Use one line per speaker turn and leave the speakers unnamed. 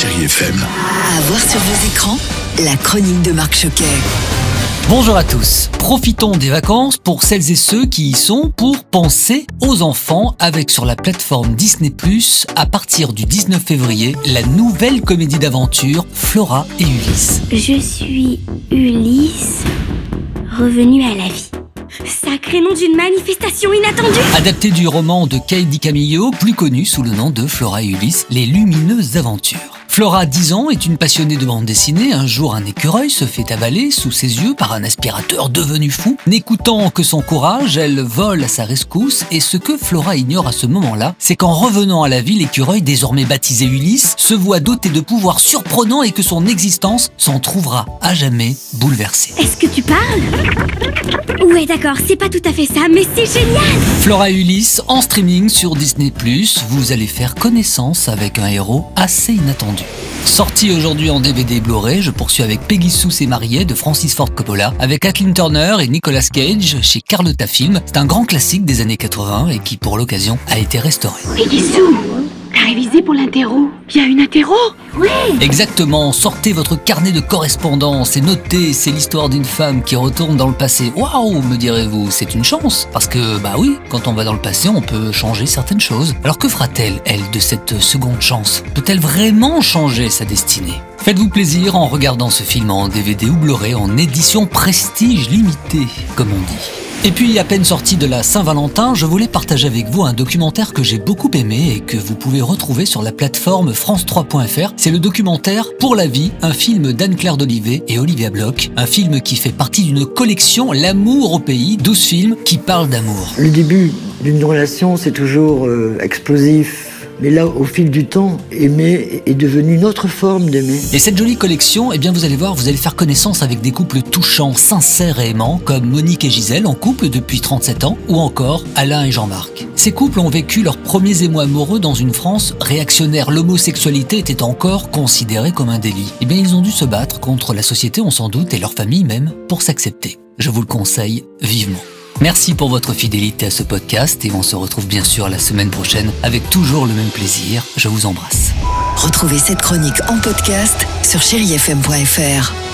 Chérie FM.
À voir sur vos écrans, la chronique de Marc Choquet.
Bonjour à tous. Profitons des vacances pour celles et ceux qui y sont pour penser aux enfants avec sur la plateforme Disney Plus à partir du 19 février la nouvelle comédie d'aventure Flora et Ulysse.
Je suis Ulysse, revenue à la vie. Sacré nom d'une manifestation inattendue
Adapté du roman de Kay DiCamillo, plus connu sous le nom de Flora et Ulysse, Les lumineuses aventures. Flora, 10 ans, est une passionnée de bande dessinée. Un jour, un écureuil se fait avaler sous ses yeux par un aspirateur devenu fou. N'écoutant que son courage, elle vole à sa rescousse. Et ce que Flora ignore à ce moment-là, c'est qu'en revenant à la vie, l'écureuil, désormais baptisé Ulysse, se voit doté de pouvoirs surprenants et que son existence s'en trouvera à jamais bouleversée.
Est-ce que tu parles? Ouais d'accord, c'est pas tout à fait ça, mais c'est génial
Flora et Ulysse en streaming sur Disney+, vous allez faire connaissance avec un héros assez inattendu. Sorti aujourd'hui en DVD Blu-ray, je poursuis avec Peggy Sue et Mariée de Francis Ford Coppola, avec Kathleen Turner et Nicolas Cage chez Carlotta Film. C'est un grand classique des années 80 et qui, pour l'occasion, a été restauré.
Peggy t'as révisé pour l'interro? Il y a une interro? Ouais
Exactement, sortez votre carnet de correspondance et notez, c'est l'histoire d'une femme qui retourne dans le passé. Waouh, me direz-vous, c'est une chance. Parce que, bah oui, quand on va dans le passé, on peut changer certaines choses. Alors que fera-t-elle, elle, de cette seconde chance? Peut-elle vraiment changer sa destinée? Faites-vous plaisir en regardant ce film en DVD ou en édition prestige limitée, comme on dit. Et puis, à peine sorti de la Saint-Valentin, je voulais partager avec vous un documentaire que j'ai beaucoup aimé et que vous pouvez retrouver sur la plateforme France3.fr. C'est le documentaire Pour la vie, un film d'Anne-Claire d'Olivet et Olivia Bloch. Un film qui fait partie d'une collection L'amour au pays, 12 films qui parlent d'amour.
Le début d'une relation, c'est toujours euh, explosif. Mais là, au fil du temps, aimer est devenu une autre forme d'aimer.
Et cette jolie collection, eh bien vous allez voir, vous allez faire connaissance avec des couples touchants, sincères et aimants, comme Monique et Gisèle en couple depuis 37 ans, ou encore Alain et Jean-Marc. Ces couples ont vécu leurs premiers émois amoureux dans une France réactionnaire. L'homosexualité était encore considérée comme un délit. Eh bien ils ont dû se battre contre la société, on s'en doute, et leur famille même, pour s'accepter. Je vous le conseille vivement. Merci pour votre fidélité à ce podcast et on se retrouve bien sûr la semaine prochaine avec toujours le même plaisir. Je vous embrasse.
Retrouvez cette chronique en podcast sur chérifm.fr.